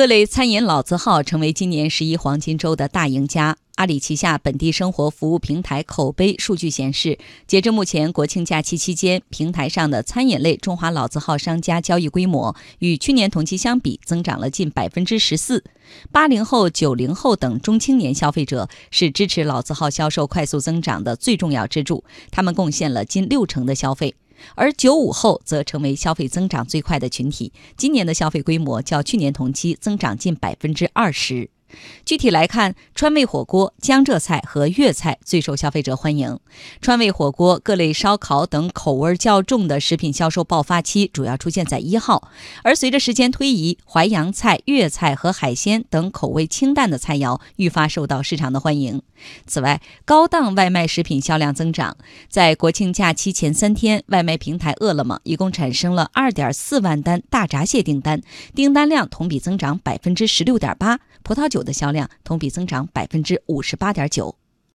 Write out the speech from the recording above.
各类餐饮老字号成为今年十一黄金周的大赢家。阿里旗下本地生活服务平台口碑数据显示，截至目前，国庆假期期间，平台上的餐饮类中华老字号商家交易规模与去年同期相比增长了近百分之十四。八零后、九零后等中青年消费者是支持老字号销售快速增长的最重要支柱，他们贡献了近六成的消费。而九五后则成为消费增长最快的群体，今年的消费规模较去年同期增长近百分之二十。具体来看，川味火锅、江浙菜和粤菜最受消费者欢迎。川味火锅、各类烧烤等口味较重的食品销售爆发期主要出现在一号，而随着时间推移，淮扬菜、粤菜和海鲜等口味清淡的菜肴愈发受到市场的欢迎。此外，高档外卖食品销量增长，在国庆假期前三天，外卖平台饿了么一共产生了二点四万单大闸蟹订单，订单量同比增长百分之十六点八。葡萄酒的销量同比增长百分之五十八点九。